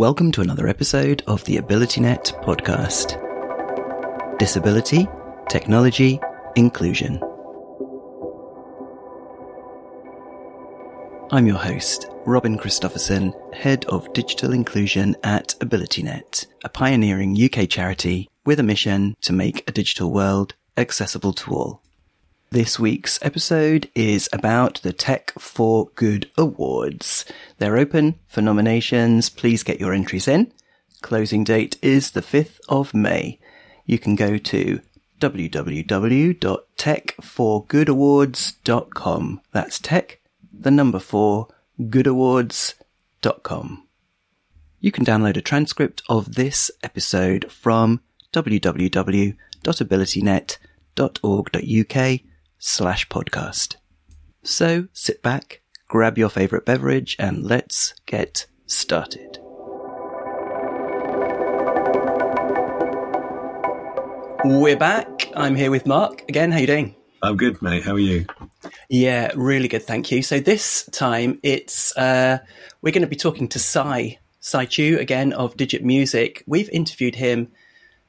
Welcome to another episode of the AbilityNet podcast. Disability, technology, inclusion. I'm your host, Robin Christopherson, Head of Digital Inclusion at AbilityNet, a pioneering UK charity with a mission to make a digital world accessible to all. This week's episode is about the Tech for Good Awards. They're open for nominations. Please get your entries in. Closing date is the 5th of May. You can go to www.techforgoodawards.com. That's tech, the number four, goodawards.com. You can download a transcript of this episode from www.abilitynet.org.uk slash podcast. So sit back, grab your favorite beverage, and let's get started. We're back. I'm here with Mark again. How you doing? I'm good, mate. How are you? Yeah, really good. Thank you. So this time it's uh, we're going to be talking to Si Si Tew again of Digit Music. We've interviewed him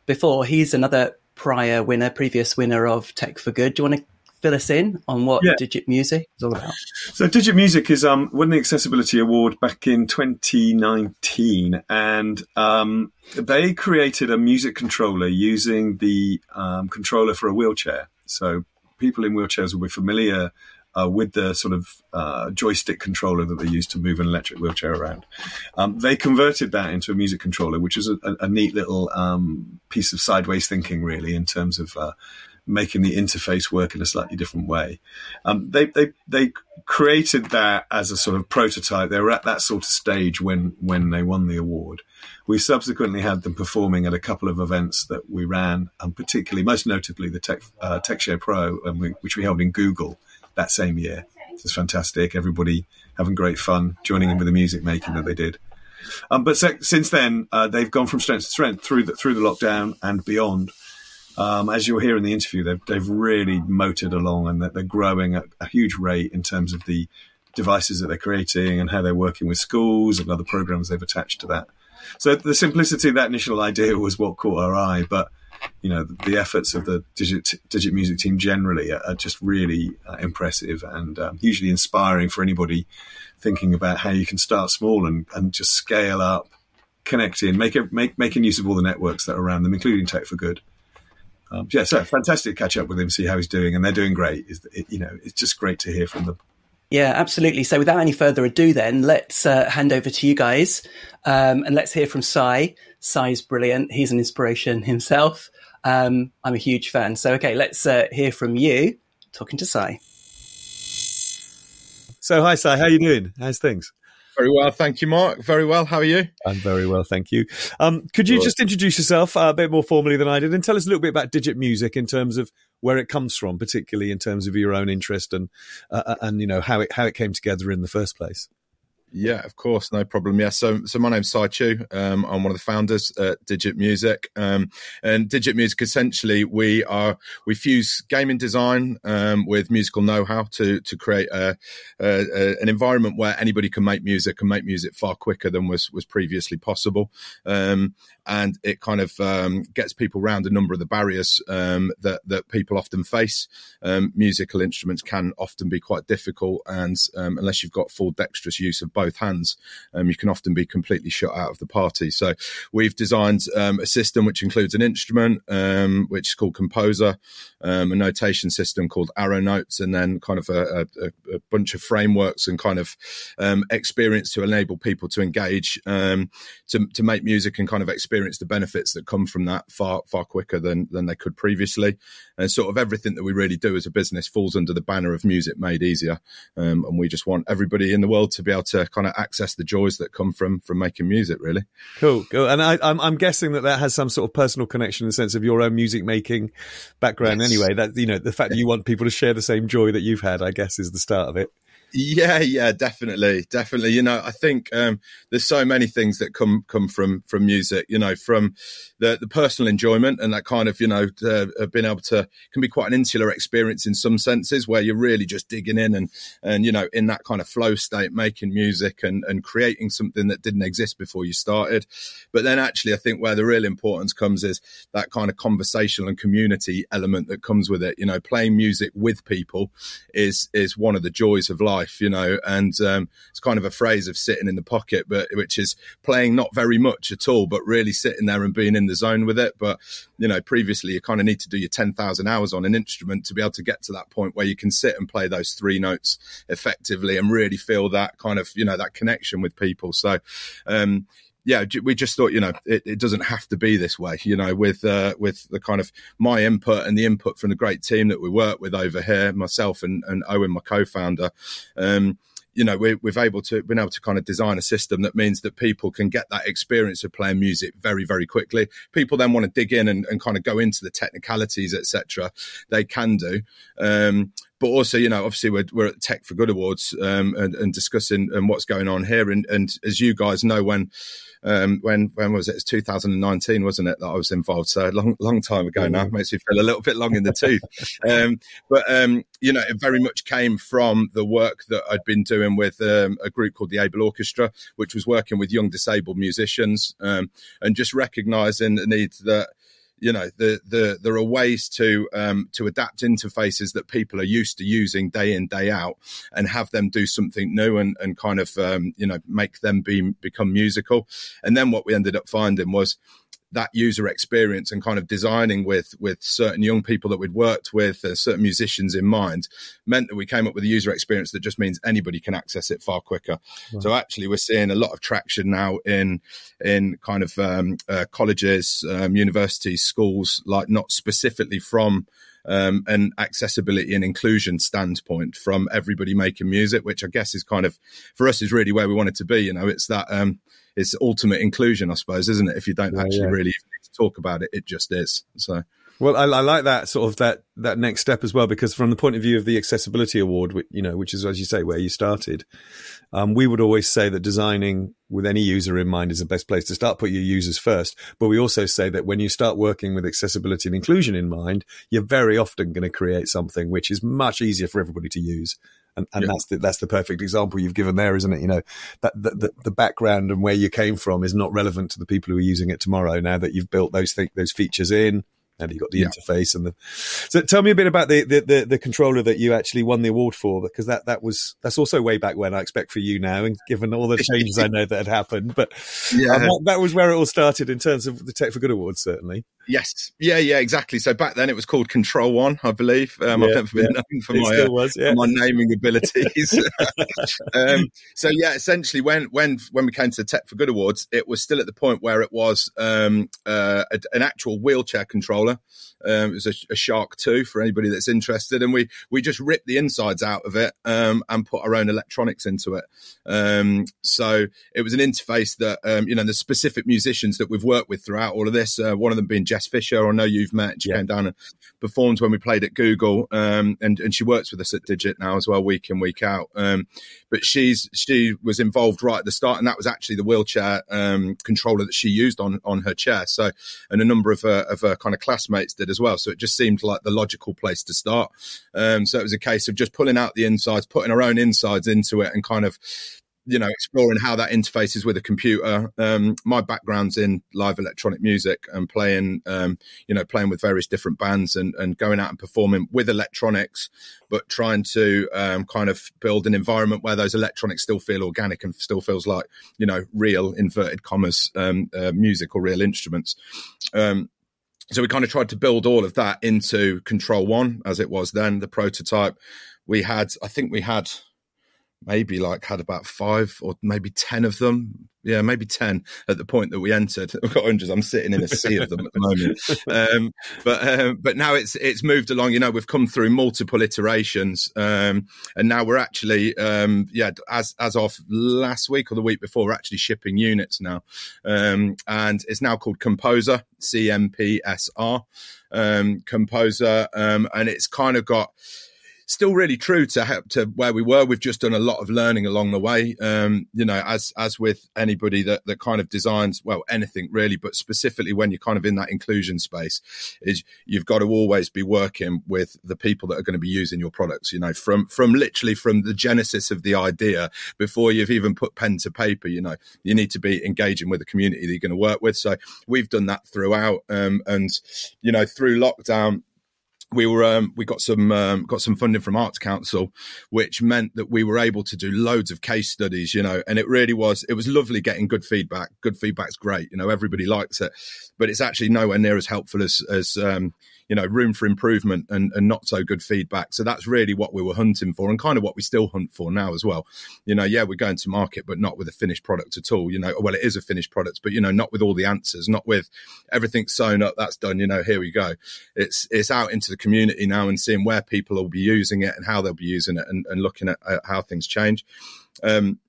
before. He's another prior winner, previous winner of Tech for Good. Do you want to fill us in on what yeah. Digit Music is all about? So, Digit Music is um, won the Accessibility Award back in 2019, and um, they created a music controller using the um, controller for a wheelchair. So, people in wheelchairs will be familiar. Uh, with the sort of uh, joystick controller that they use to move an electric wheelchair around, um, they converted that into a music controller, which is a, a neat little um, piece of sideways thinking, really, in terms of uh, making the interface work in a slightly different way. Um, they, they, they created that as a sort of prototype. They were at that sort of stage when, when they won the award. We subsequently had them performing at a couple of events that we ran, and particularly, most notably, the Tech, uh, Pro, we, which we held in Google that same year. It was fantastic. Everybody having great fun, joining in with the music making that they did. Um, but se- since then, uh, they've gone from strength to strength through the, through the lockdown and beyond. Um, as you'll hear in the interview, they've, they've really motored along and they're growing at a huge rate in terms of the devices that they're creating and how they're working with schools and other programs they've attached to that. So the simplicity of that initial idea was what caught our eye, but you know the, efforts of the digit, digit music team generally are, are just really uh, impressive and um, hugely inspiring for anybody thinking about how you can start small and, and just scale up, connect in, make, make making use of all the networks that are around them, including Tech for Good um, yeah, so fantastic to catch up with him, see how he's doing, and they're doing great. It, you know, it's just great to hear from them. Yeah, absolutely. So without any further ado, then let's uh, hand over to you guys, um, and let's hear from Si. Si's brilliant. He's an inspiration himself. Um, I'm a huge fan. So okay, let's uh, hear from you. Talking to Si. So hi, Si. How are you doing? How's things? Very well, thank you, Mark. Very well. How are you? I'm very well, thank you. Um, could you just introduce yourself a bit more formally than I did, and tell us a little bit about Digit Music in terms of where it comes from, particularly in terms of your own interest and uh, uh and you know how it how it came together in the first place. Yeah, of course, no problem. Yeah, so so my name's Si Tew. Um, I'm one of the founders at Digit Music, um, and Digit Music essentially we are we fuse gaming design um, with musical know-how to to create a, a, a, an environment where anybody can make music and make music far quicker than was was previously possible. Um, and it kind of um, gets people around a number of the barriers um, that that people often face. Musical instruments can often be quite difficult, and unless you've got full dexterous use of both hands, um, you can often be completely shut out of the party. So we've designed um, a system which includes an instrument, which is called Composer, a notation system called Arrow Notes, and then kind of a, a, a bunch of frameworks and kind of experience to enable people to engage, to to make music and kind of experience experience the benefits that come from that far far quicker than than they could previously. And sort of everything that we really do as a business falls under the banner of music made easier. Um, and we just want everybody in the world to be able to kind of access the joys that come from from making music. Really cool, cool. And I, I'm I'm guessing that that has some sort of personal connection in the sense of your own music making background. Yes. Anyway, that you know the fact that you want people to share the same joy that you've had, I guess, is the start of it. Yeah, yeah, definitely, definitely. You know, I think um, there's so many things that come come from from music. You know, from the the personal enjoyment and that kind of you know uh, being able to can be quite an insular experience in some senses where you're really just digging in and and you know in that kind of flow state, making music and and creating something that didn't exist before you started. But then actually, I think where the real importance comes is that kind of conversational and community element that comes with it. You know, playing music with people is is one of the joys of life life, you know, and um, it's kind of a phrase of sitting in the pocket, but which is playing not very much at all, but really sitting there and being in the zone with it. But you know, previously you kind of need to do your ten thousand hours on an instrument to be able to get to that point where you can sit and play those three notes effectively and really feel that kind of you know that connection with people. So. Um, yeah, we just thought, you know, it, it, doesn't have to be this way, you know, with, uh, with the kind of my input and the input from the great team that we work with over here, myself and, and Owen, my co-founder. Um, you know, we, we've able to been able to kind of design a system that means that people can get that experience of playing music very, very quickly. People then want to dig in and, and kind of go into the technicalities, etc. They can do. Um, but also, you know, obviously we're, we're at Tech for Good Awards um, and, and, discussing and um, what's going on here. And, and as you guys know, when um, when when was it? It's 2019, wasn't it? That I was involved. So a long long time ago now. Makes me feel a little bit long in the tooth. Um, but um, you know, it very much came from the work that I'd been doing with um, a group called the Able Orchestra, which was working with young disabled musicians, um, and just recognizing the need that you know the, the there are ways to um, to adapt interfaces that people are used to using day in day out and have them do something new and, and kind of um, you know make them be become musical. And then what we ended up finding was that user experience and kind of designing with with certain young people that we'd worked with, uh, certain musicians in mind, meant that we came up with a user experience that just means anybody can access it far quicker. So actually, we're seeing a lot of traction now in in kind of um, uh, colleges, um, universities, schools, like not specifically from um, an accessibility and inclusion standpoint from everybody making music, which I guess is kind of for us is really where we want it to be. You know, it's that um, it's ultimate inclusion, I suppose, isn't it? If you don't yeah, actually yeah. really talk about it, it just is. So. Well, I, I, like that sort of that that next step as well because from the point of view of the accessibility award, you know, which is as you say where you started, um, we would always say that designing with any user in mind is the best place to start. Put your users first, but we also say that when you start working with accessibility and inclusion in mind, you're very often going to create something which is much easier for everybody to use and, and yeah. that's the, that's the perfect example you've given there, isn't it? You know, that the, the, the, background and where you came from is not relevant to the people who are using it tomorrow. Now that you've built those th- those features in, and you got the yeah. interface and the. So tell me a bit about the, the, the the controller that you actually won the award for, because that that was that's also way back when. I expect for you now, and given all the changes I know that had happened, but yeah, um, that, that, was where it all started in terms of the Tech for Good Awards, certainly. Yes, yeah, yeah, exactly. So back then it was called Control One, I believe. Um, yeah, I've never been yeah. known for my, uh, was, for my naming abilities. um, so yeah, essentially when when when we came to the Tech for Good Awards, it was still at the point where it was um, uh, a, an actual wheelchair controller. habe. Um, it was a, a, Shark Two for anybody that's interested, and we we just ripped the insides out of it um, and put our own electronics into it. Um, so it was an interface that um, you know the specific musicians that we've worked with throughout all of this. Uh, one of them being Jess Fisher. I know you've met. She yeah. came down and performed when we played at Google, um, and and she works with us at Digit now as well, week in week out. Um, but she's she was involved right at the start, and that was actually the wheelchair um, controller that she used on on her chair. So, and a number of uh, of her kind of classmates did as well. So it just seemed like the logical place to start. Um, so it was a case of just pulling out the insides, putting our own insides into it, and kind of you know, exploring how that interfaces with a computer. Um, my background's in live electronic music and playing, um, you know, playing with various different bands and, and going out and performing with electronics, but trying to um, kind of build an environment where those electronics still feel organic and still feels like, you know, real inverted commas um, uh, music or real instruments. So we kind of tried to build all of that into Control One as it was then, the prototype. We had, I think we had maybe like had about five or maybe 10 of them. Yeah, maybe 10 at the point that we entered. We've got hundreds. I'm sitting in a sea of them at the moment. Um, but, um, but now it's, it's moved along. You know, we've come through multiple iterations. Um, and now we're actually, um, yeah, as, as of last week or the week before, we're actually shipping units now. Um, and it's now called Composer, C M P S R, um, Composer. and it's kind of got, still really true to to where we were. We've just done a lot of learning along the way. Um, you know, as as with anybody that that kind of designs well anything really, but specifically when you're kind of in that inclusion space, is you've got to always be working with the people that are going to be using your products. You know, from from literally from the genesis of the idea before you've even put pen to paper. You know, you need to be engaging with the community that you're going to work with. So we've done that throughout, um, and you know, through lockdown we were um, we got some um, got some funding from Arts Council, which meant that we were able to do loads of case studies, you know, and it really was it was lovely getting good feedback. Good feedback's great, you know, everybody likes it, but it's actually nowhere near as helpful as as um, you know room for improvement and, and not so good feedback. So that's really what we were hunting for, and kind of what we still hunt for now as well. You know, yeah, we're going to market, but not with a finished product at all. You know, well, it is a finished product, but you know, not with all the answers, not with everything sewn up. That's done. You know, here we go. It's it's out into the community now and seeing where people will be using it and how they'll be using it, and, and looking at, at how things change. Um,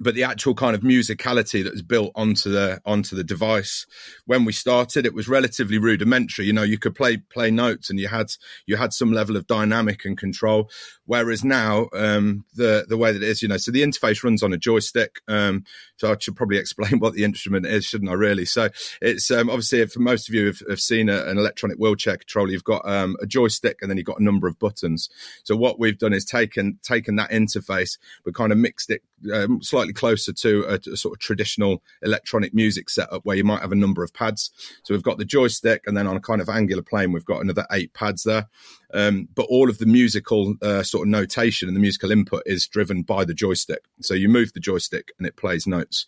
but the actual kind of musicality that was built onto the onto the device when we started it was relatively rudimentary. You know you could play play notes and you had you had some level of dynamic and control. Whereas now um, the the way that it is you know so the interface runs on a joystick um, so I should probably explain what the instrument is shouldn't I really? So it's um, obviously for most of you have, have seen a, an electronic wheelchair controller you've got um, a joystick and then you've got a number of buttons. So what we've done is taken taken that interface but kind of mixed it um, slightly closer to a, a, sort of traditional electronic music setup where you might have a number of pads. So we've got the joystick, and then on a kind of angular plane, we've got another eight pads there. Um, but all of the musical uh, sort of notation and the musical input is driven by the joystick. So you move the joystick and it plays notes.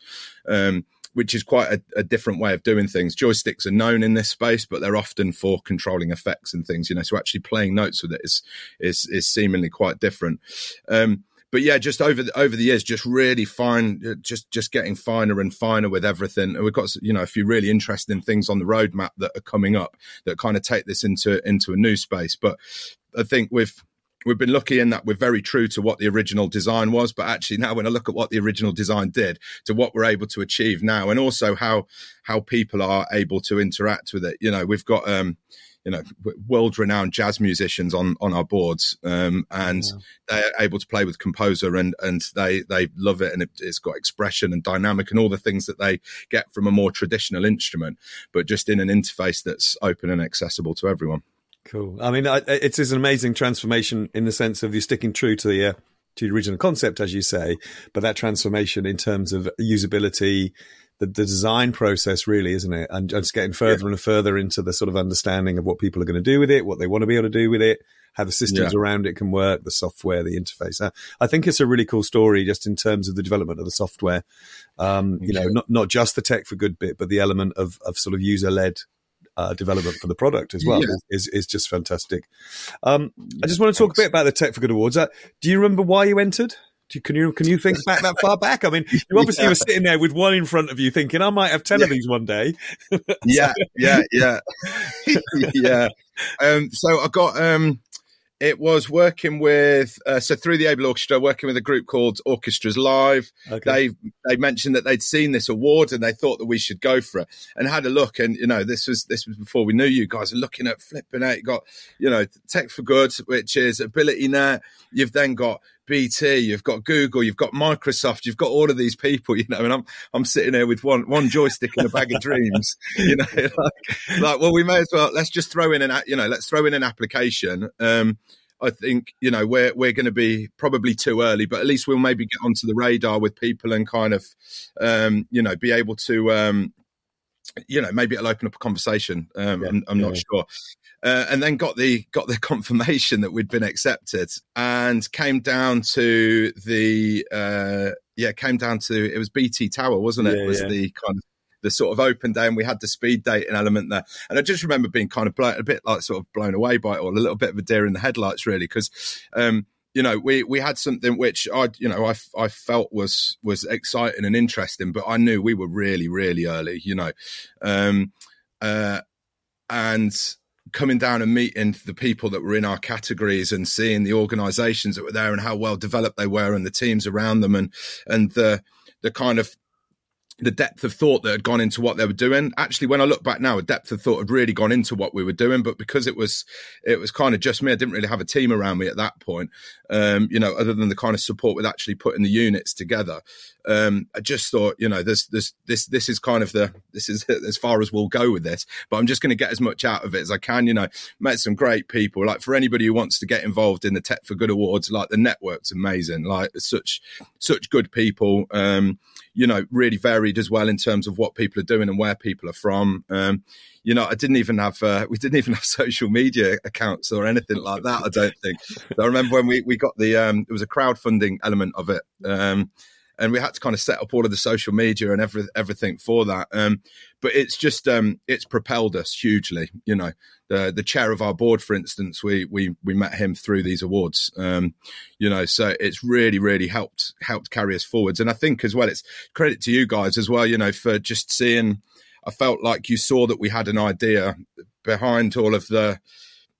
Um, which is quite a, a, different way of doing things. Joysticks are known in this space, but they're often for controlling effects and things, you know. So actually playing notes with it is is is seemingly quite different. Um, but yeah, just over the, over the years, just really fine, uh, just just getting finer and finer with everything. And we've got you know a few really interesting things on the roadmap that are coming up that kind of take this into into a new space. But I think we've we've been lucky in that we're very true to what the original design was. But actually, now when I look at what the original design did to what we're able to achieve now, and also how how people are able to interact with it, you know, we've got um, you know world renowned jazz musicians on on our boards um, and yeah. they're able to play with composer and and they they love it and it, has got expression and dynamic and all the things that they get from a more traditional instrument but just in an interface that's open and accessible to everyone cool i mean it is an amazing transformation in the sense of you sticking true to the uh, to the original concept as you say but that transformation in terms of usability the, the design process, really, isn't it? And just getting further yeah. and further into the sort of understanding of what people are going to do with it, what they want to be able to do with it, how the systems yeah. around it can work, the software, the interface. Uh, I think it's a really cool story just in terms of the development of the software. Um, you know, not not just the tech for good bit, but the element of of sort of user led uh, development for the product as well yeah. is, is just fantastic. Um, I just want to talk Thanks. a bit about the Tech for Good Awards. Uh, do you remember why you entered? Can you can you think back that far back? I mean, you obviously yeah. were sitting there with one in front of you, thinking, "I might have ten yeah. of these one day." yeah, yeah, yeah, yeah. Um, so I got um, it was working with uh, so through the Able Orchestra, working with a group called Orchestras Live. Okay. They they mentioned that they'd seen this award and they thought that we should go for it and had a look. And you know, this was this was before we knew you guys are looking at flipping out. You got you know Tech for Good, which is Ability Net. You've then got BT, you've got Google, you've got Microsoft, you've got all of these people, you know, and I'm I'm sitting there with one one joystick and a bag of dreams, you know, like, like, well, we may as well let's just throw in an you know let's throw in an application. Um, I think you know we're we're going to be probably too early, but at least we'll maybe get onto the radar with people and kind of um, you know be able to um, you know maybe it'll open up a conversation. Um, yeah, I'm, I'm yeah. not sure uh, and then got the got the confirmation that we'd been accepted, and came down to the uh, yeah came down to it was BT Tower, wasn't it? Yeah, was the kind of the sort of open day, and we had the speed dating element there. And I just remember being kind of blown, a bit like sort of blown away by it, or a little bit of a deer in the headlights, really, because. Um, you know, we, we had something which I, you know, I, I felt was was exciting and interesting, but I knew we were really, really early. You know, um, uh, and coming down and meeting the people that were in our categories and seeing the organizations that were there and how well developed they were and the teams around them and and the the kind of the depth of thought that had gone into what they were doing. Actually, when I look back now, a depth of thought had really gone into what we were doing. But because it was, it was kind of just me. I didn't really have a team around me at that point. Um, you know, other than the kind of support with actually putting the units together. Um, I just thought, you know, this, this, this, this is kind of the, this is as far as we'll go with this. But I'm just going to get as much out of it as I can. You know, met some great people. Like for anybody who wants to get involved in the Tech for Good Awards, like the network's amazing. Like such, such good people. Um, you know, really varied as well in terms of what people are doing and where people are from. Um, you know, I didn't even have, uh, we didn't even have social media accounts or anything like that. I don't think. I remember when we, we got the, um, it was a crowdfunding element of it. Um, and we had to kind of set up all of the social media and every, everything for that. Um, but it's just um, it's propelled us hugely. You know, the the chair of our board, for instance, we we we met him through these awards. Um, you know, so it's really really helped helped carry us forwards. And I think as well, it's credit to you guys as well. You know, for just seeing. I felt like you saw that we had an idea behind all of the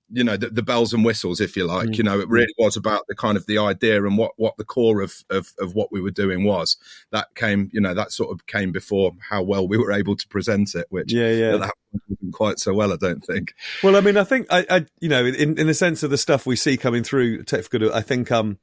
you know the, the, bells and whistles if you like mm. you know it really was about the kind of the idea and what what the core of, of of what we were doing was. That came you know that sort of came before how well we were able to present it which yeah yeah. quite so well i don't think. Well i mean i think i, I you know in in the sense of the stuff we see coming through tech for good i think um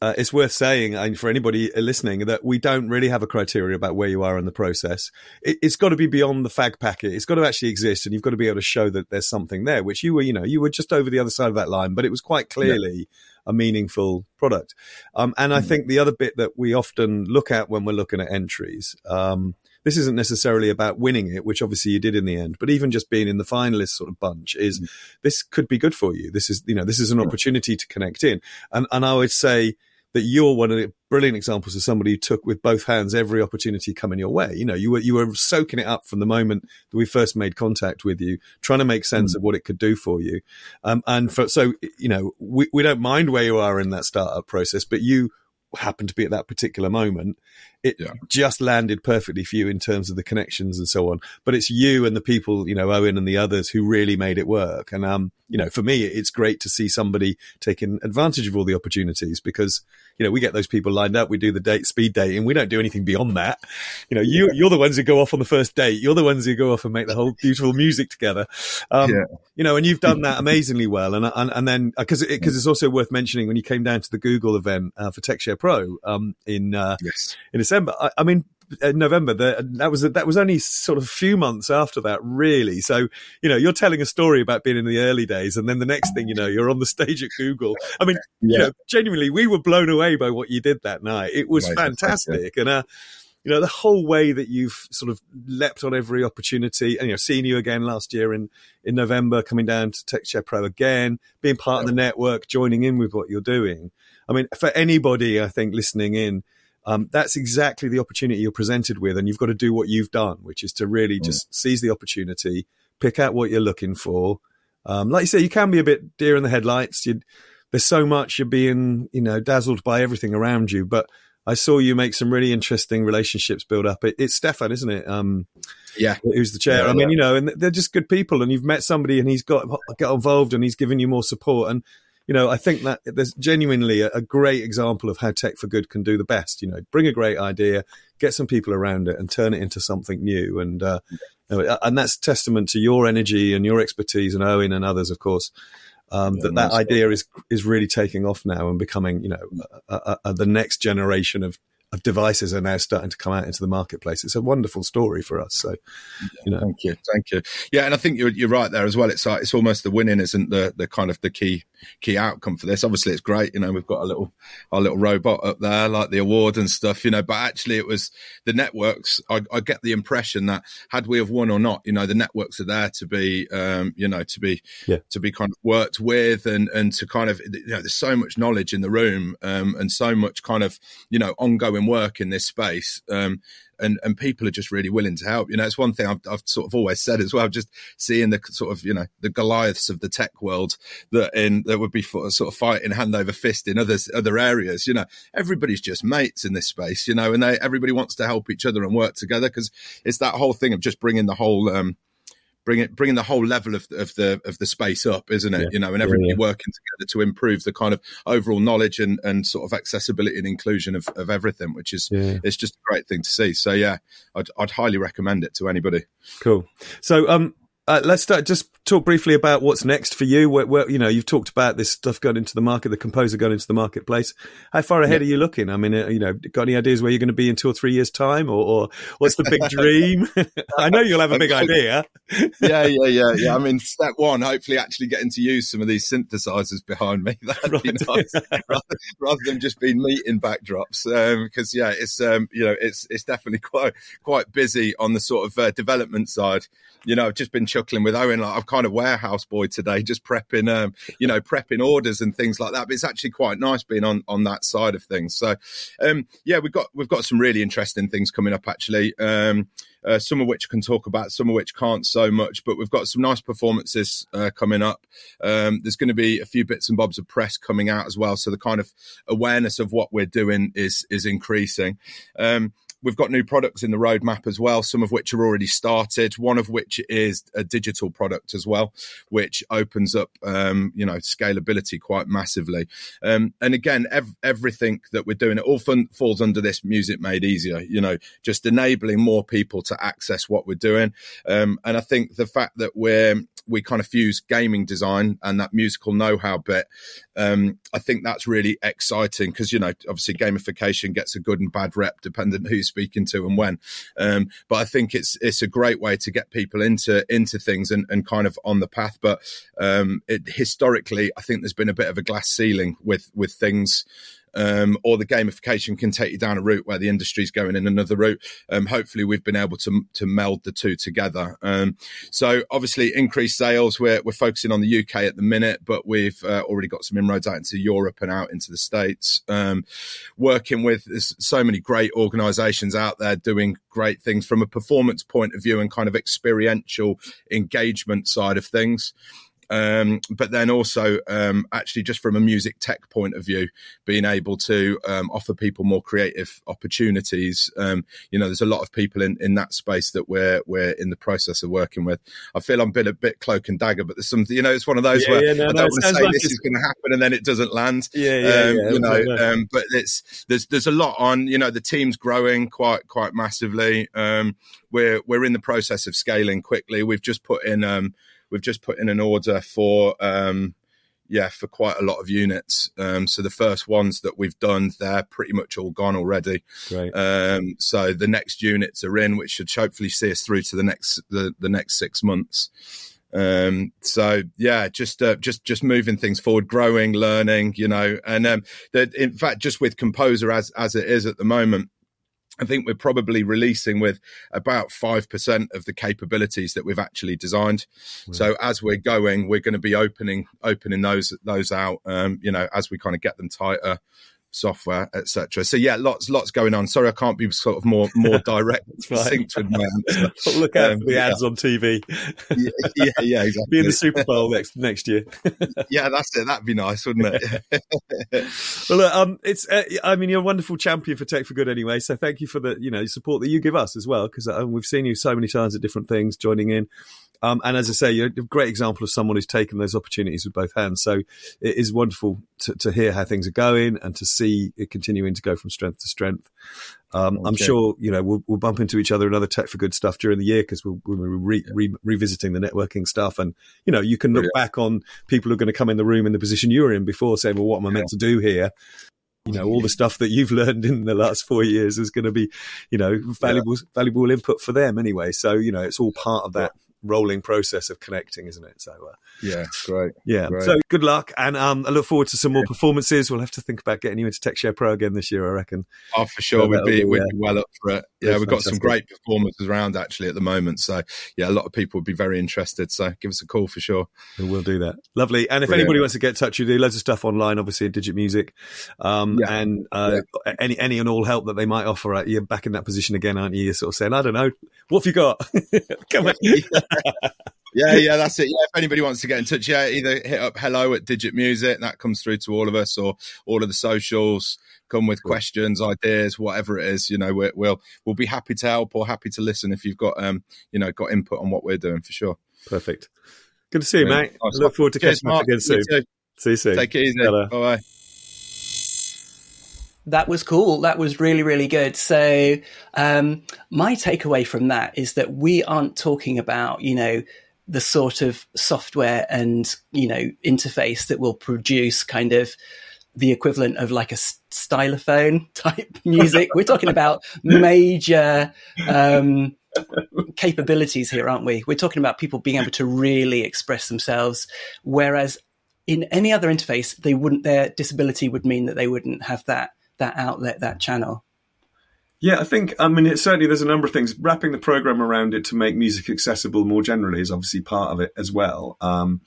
uh, it's worth saying and for anybody listening that we don't really have a criteria about where you are in the process. It, has got to be beyond the fag packet. It's got to actually exist, and you've got to be able to show that there's something there. Which you were, you know, you were just over the other side of that line, but it was quite clearly yeah. a meaningful product. Um, and mm-hmm. I think the other bit that we often look at when we're looking at entries. Um, this isn't necessarily about winning it, which obviously you did in the end, but even just being in the finalist sort of bunch is mm-hmm. this could be good for you. This is, you know, this is an opportunity to connect in. And, and I would say, that you're one of the brilliant examples of somebody who took with both hands every opportunity coming your way. You know, you were you were soaking it up from the moment that we first made contact with you, trying to make sense mm. of what it could do for you. Um, and for, so, you know, we, we don't mind where you are in that startup process, but you happen to be at that particular moment. It yeah. just landed perfectly for you in terms of the connections and so on. But it's you and the people, you know, Owen and the others who really made it work. And, um, you know, for me, it's great to see somebody taking advantage of all the opportunities because, you know, we get those people lined up. We do the date, speed dating. We don't do anything beyond that. You know, you, you're the ones who go off on the first date. You're the ones who go off and make the whole beautiful music together. Um, yeah. you know, and you've done that amazingly well. And, and, and then, uh, cause, it, cause it's also worth mentioning when you came down to the Google event, uh, for TechShare Pro, um, in, uh, yes. in December, I, I mean, uh, November. The, that was that was only sort of a few months after that, really. So you know, you're telling a story about being in the early days, and then the next thing you know, you're on the stage at Google. I mean, yeah. you know, genuinely, we were blown away by what you did that night. It was fantastic, and uh, you know, the whole way that you've sort of leapt on every opportunity, and you know, seeing you again last year in in November, coming down to TechShare Pro again, being part yeah. of the network, joining in with what you're doing. I mean, for anybody, I think listening in um, that's exactly the opportunity you're presented with, and you've got to do what you've done, which is to really mm. just seize the opportunity, pick out what you're looking for. Um, like you say, you can be a bit deer in the headlights. You'd, there's so much you're being, you know, dazzled by everything around you. But I saw you make some really interesting relationships build up. It, it's Stefan, isn't it? Um, yeah, who's the chair? Yeah, I mean, yeah. you know, and they're just good people, and you've met somebody, and he's got got involved, and he's given you more support, and you know, I think that there's genuinely a, a, great example of how Tech for Good can do the best. You know, bring a great idea, get some people around it, and turn it into something new. And uh, and that's testament to your energy and your expertise, and Owen and others, of course. Um, yeah, that that idea is is really taking off now and becoming, you know, a, a, the next generation of of devices are now starting to come out into the marketplace. It's a wonderful story for us. So, you know, thank you, thank you. Yeah, and I think you're, you're right there as well. It's like it's almost the winning isn't the the kind of the key key outcome for this. Obviously, it's great. You know, we've got a little our little robot up there, like the award and stuff. You know, but actually, it was the networks. I, I get the impression that had we have won or not, you know, the networks are there to be, um, you know, to be yeah. to be kind of worked with and and to kind of you know, there's so much knowledge in the room um, and so much kind of you know ongoing work in this space. Um, and, and people are just really willing to help. You know, it's one thing I've, I've sort of always said as well, just seeing the sort of, you know, the Goliaths of the tech world that in, that would be sort of fighting hand over fist in other, other areas. You know, everybody's just mates in this space, you know, and they, everybody wants to help each other and work together because it's that whole thing of just bringing the whole, um, bringing bringing the whole level of, of the of the space up, isn't it? Yeah. You know, and everybody yeah, yeah. working together to improve the kind of overall knowledge and, and sort of accessibility and inclusion of, of everything, which is it's just a great thing to see. So yeah, I'd I'd highly recommend it to anybody. Cool. So um uh, let's start, just talk briefly about what's next for you. Where, where, you know, you've talked about this stuff going into the market, the composer going into the marketplace. How far ahead yeah. are you looking? I mean, uh, you know, got any ideas where you're going to be in two or three years' time, or, or what's the big dream? I know you'll have a big idea. yeah, yeah, yeah, yeah. I mean, step one, hopefully, actually getting to use some of these synthesizers behind me. That'd right. be nice, rather, rather, than just being meeting backdrops. Because um, yeah, it's um, you know, it's it's definitely quite quite busy on the sort of uh, development side you know, I've just been chuckling with Owen. Like, I'm kind of warehouse boy today, just prepping, um, you know, prepping orders and things like that. But it's actually quite nice being on on that side of things. So, um, yeah, we've got we've got some really interesting things coming up actually. Um, uh, some of which can talk about, some of which can't so much. But we've got some nice performances uh, coming up. Um, there's going to be a few bits and bobs of press coming out as well, so the kind of awareness of what we're doing is is increasing. Um, we've got new products in the roadmap as well, some of which are already started. One of which is a digital product as well, which opens up, um, you know, scalability quite massively. Um, and again, ev- everything that we're doing, it all fun- falls under this music made easier. You know, just enabling more people to access what we're doing. Um, and I think the fact that we're we kind of fuse gaming design and that musical know-how bit. Um, I think that's really exciting because you know obviously gamification gets a good and bad rep depending who you're speaking to and when. Um, but I think it's it's a great way to get people into into things and, and kind of on the path. But um, it, historically, I think there's been a bit of a glass ceiling with with things um, or the gamification can take you down a route where the industry's going in another route. Um, hopefully, we've been able to to meld the two together. Um, so, obviously, increased sales. We're we're focusing on the UK at the minute, but we've uh, already got some inroads out into Europe and out into the States. Um, working with so many great organisations out there doing great things from a performance point of view and kind of experiential engagement side of things. Um, but then also, um, actually, just from a music tech point of view, being able to um, offer people more creative opportunities. Um, you know, there's a lot of people in, in that space that we're we're in the process of working with. I feel I'm a bit a bit cloak and dagger, but there's some, you know, it's one of those yeah, where yeah, no, I don't no, want to say like this is going to happen and then it doesn't land. Yeah, yeah, um, yeah You know, um, but it's there's there's a lot on. You know, the team's growing quite quite massively. we're we're in the process of scaling quickly. We've just put in we've just put in an order for um, yeah for quite a lot of units. Um, so the first ones that we've done, they're pretty much all gone already. Right. Um, so the next units are in, which should hopefully see us through to the next the, the next six months. Um, so yeah, just uh, just just moving things forward, growing, learning, you know, and um, that in fact, just with Composer as as it is at the moment, I think we're probably releasing with about 5% of the capabilities that we've actually designed. So as we're going, we're going to be opening, opening those, those out, um, you know, as we kind of get them tighter, software, etc. So yeah, lots lots going on. Sorry, I can't be sort of more more direct synced with my answer. Look out um, for the ads on TV. yeah, yeah, yeah, exactly. Be in the Super Bowl next next year. yeah, that's it. That'd be nice, wouldn't it? well, look, um, it's uh, I mean, you're a wonderful champion for Tech for Good anyway. So thank you for the you know support that you give us as well because uh, we've seen you so many times at different things, joining in. Um, and as I say, you're a great example of someone who's taken those opportunities with both hands. So it is wonderful to, to hear how things are going and to see it continuing to go from strength to strength. Um, okay. I'm sure you know we'll, we'll, bump into each other in other tech for good stuff during the year because we'll, we'll be re, re, revisiting the networking stuff, and you know you can look back on people who are going to come in the room in the position you were in before, saying, "Well, what am I meant to do here?" You know, all the stuff that you've learned in the last four years is going to be, you know, valuable yeah. valuable input for them anyway. So you know, it's all part of that rolling process of connecting, isn't it? So uh, yeah, great. Yeah. Great. So good luck, and um, I look forward to some more performances. We'll have to think about getting you into TechShare Pro again this year, I reckon. Oh, for sure, so we'd be we'd be well up for it. Yeah, we've got some great performances around actually at the moment. So yeah, a lot of people would be very interested. So give us a call for sure. We'll do that. Lovely. And if Brilliant. anybody wants to get in touch, you do loads of stuff online, obviously at Digit Music, um, yeah. and uh, yeah. any any and all help that they might offer. Uh, you're back in that position again, aren't you? You're sort of saying, I don't know, what have you got? Come on. yeah, yeah, that's it. Yeah, if anybody wants to get in touch, yeah, either hit up hello at Digit Music, that comes through to all of us, or all of the socials. Come with questions, ideas, whatever it is. You know, we will we'll be happy to help or happy to listen if you've got um, you know, got input on what we're doing for sure. Perfect. Good to see you, Yeah. mate. Nice. I look forward to Cheers, catching up again soon. You. See you soon. Take it easy. Bye bye. That was cool. That was really, really good. So, um, my takeaway from that is that we aren't talking about, you know, the sort of software and, you know, interface that will produce kind of the equivalent of like a stylophone type music. We're talking about major, um, capabilities here, aren't we? We're talking about people being able to really express themselves, whereas in any other interface, they wouldn't. Their disability would mean that they wouldn't have that that outlet, that channel. Yeah, I think, I mean, it, certainly there's a number of things. Wrapping the program around it to make music accessible more generally is obviously part of it as well. Um,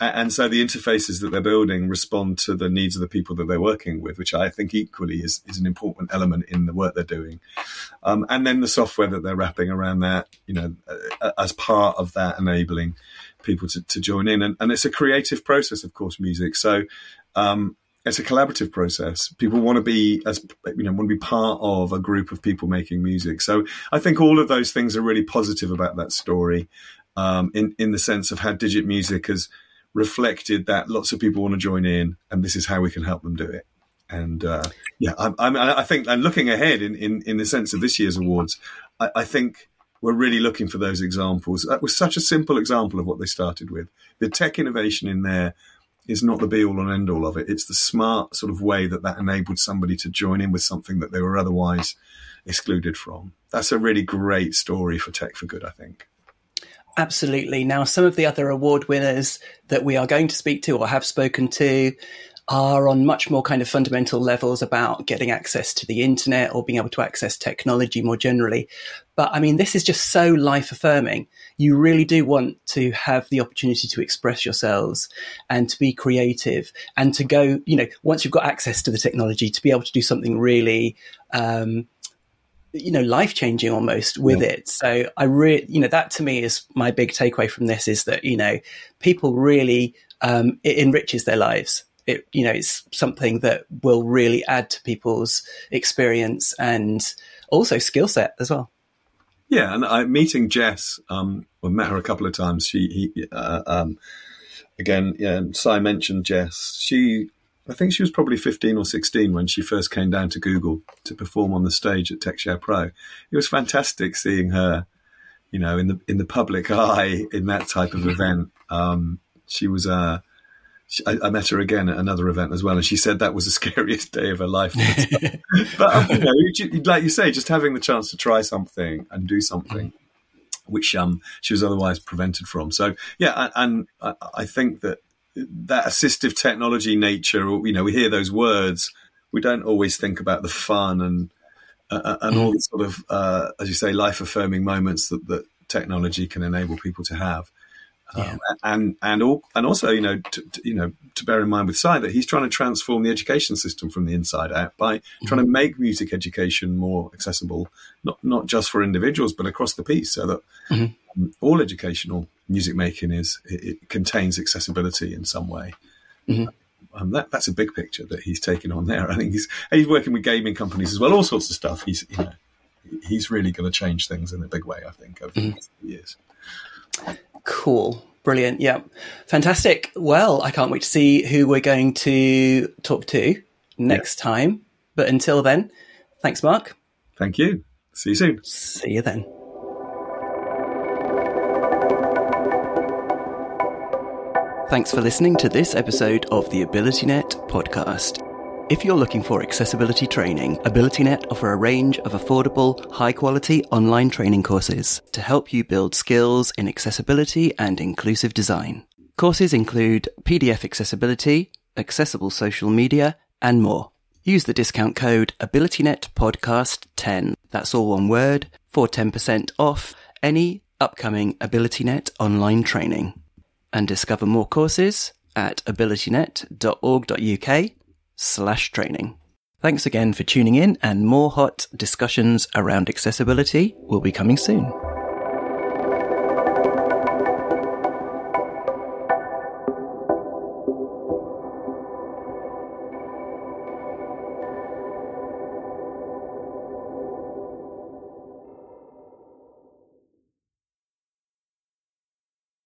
and so the interfaces that they're building respond to the needs of the people that they're working with, which I think equally is, is an important element in the work they're doing. Um, and then the software that they're wrapping around that, you know, as part of that enabling people to, to join in. And, and it's a creative process, of course, music. So, um, it's a collaborative process. People want to be as you know want to be part of a group of people making music. So I think all of those things are really positive about that story, um, in in the sense of how Digit Music has reflected that lots of people want to join in, and this is how we can help them do it. And uh, yeah, I, I, I think I'm looking ahead in, in in the sense of this year's awards. I, I think we're really looking for those examples. That was such a simple example of what they started with. The tech innovation in there is not the be all and end all of it. It's the smart sort of way that that enabled somebody to join in with something that they were otherwise excluded from. That's a really great story for Tech for Good, I think. Absolutely. Now, some of the other award winners that we are going to speak to or have spoken to are on much more kind of fundamental levels about getting access to the internet or being able to access technology more generally. But I mean, this is just so life affirming. You really do want to have the opportunity to express yourselves and to be creative and to go, you know, once you've got access to the technology, to be able to do something really, um, you know, life changing almost with it. So I really, you know, that to me is my big takeaway from this is that, you know, people really, um, it enriches their lives. It, you know, it's something that will really add to people's experience and also skill set as well. Yeah, and I meeting Jess, um, I met her a couple of times. She, he, uh, um, again, yeah, Si mentioned Jess. She, I think she was probably 15 or 16 when she first came down to Google to perform on the stage at TechShare Pro. It was fantastic seeing her, you know, in the in the public eye in that type of event. Um, she was uh, she, I, I met her again at another event as well, and she said that was the scariest day of her life. but um, you know, you- like you say, just having the chance to try something and do something, which um, she was otherwise prevented from. So yeah, and, and I, I think that that assistive technology nature, or, you know, we hear those words, we don't always think about the fun and uh, and all the sort of, uh, as you say, life affirming moments that, that technology can enable people to have. Yeah. Um, and and all, and also you know to, to, you know to bear in mind with Si that he's trying to transform the education system from the inside out by trying to make music education more accessible not not just for individuals but across the piece so that um, all educational music making is it, it contains accessibility in some way. Um, that, that's a big picture that he's taking on there. I think he's he's working with gaming companies as well all sorts of stuff. He's you know he's really going to change things in a big way I think over the next few years Cool. Brilliant. Yeah. Fantastic. Well, I can't wait to see who we're going to talk to next time. But until then, thanks, Mark. thank you see you soon See you then. Thanks for listening to this episode of the AbilityNet podcast. If you're looking for accessibility training, AbilityNet offer a range of affordable, high quality online training courses to help you build skills in accessibility and inclusive design. Courses include PDF accessibility, accessible social media, and more. Use the discount code AbilityNetPodcast10, that's all one word for 10% off any upcoming AbilityNet online training and discover more courses at abilitynet.org.uk slash training. Thanks again for tuning in and more hot discussions around accessibility will be coming soon.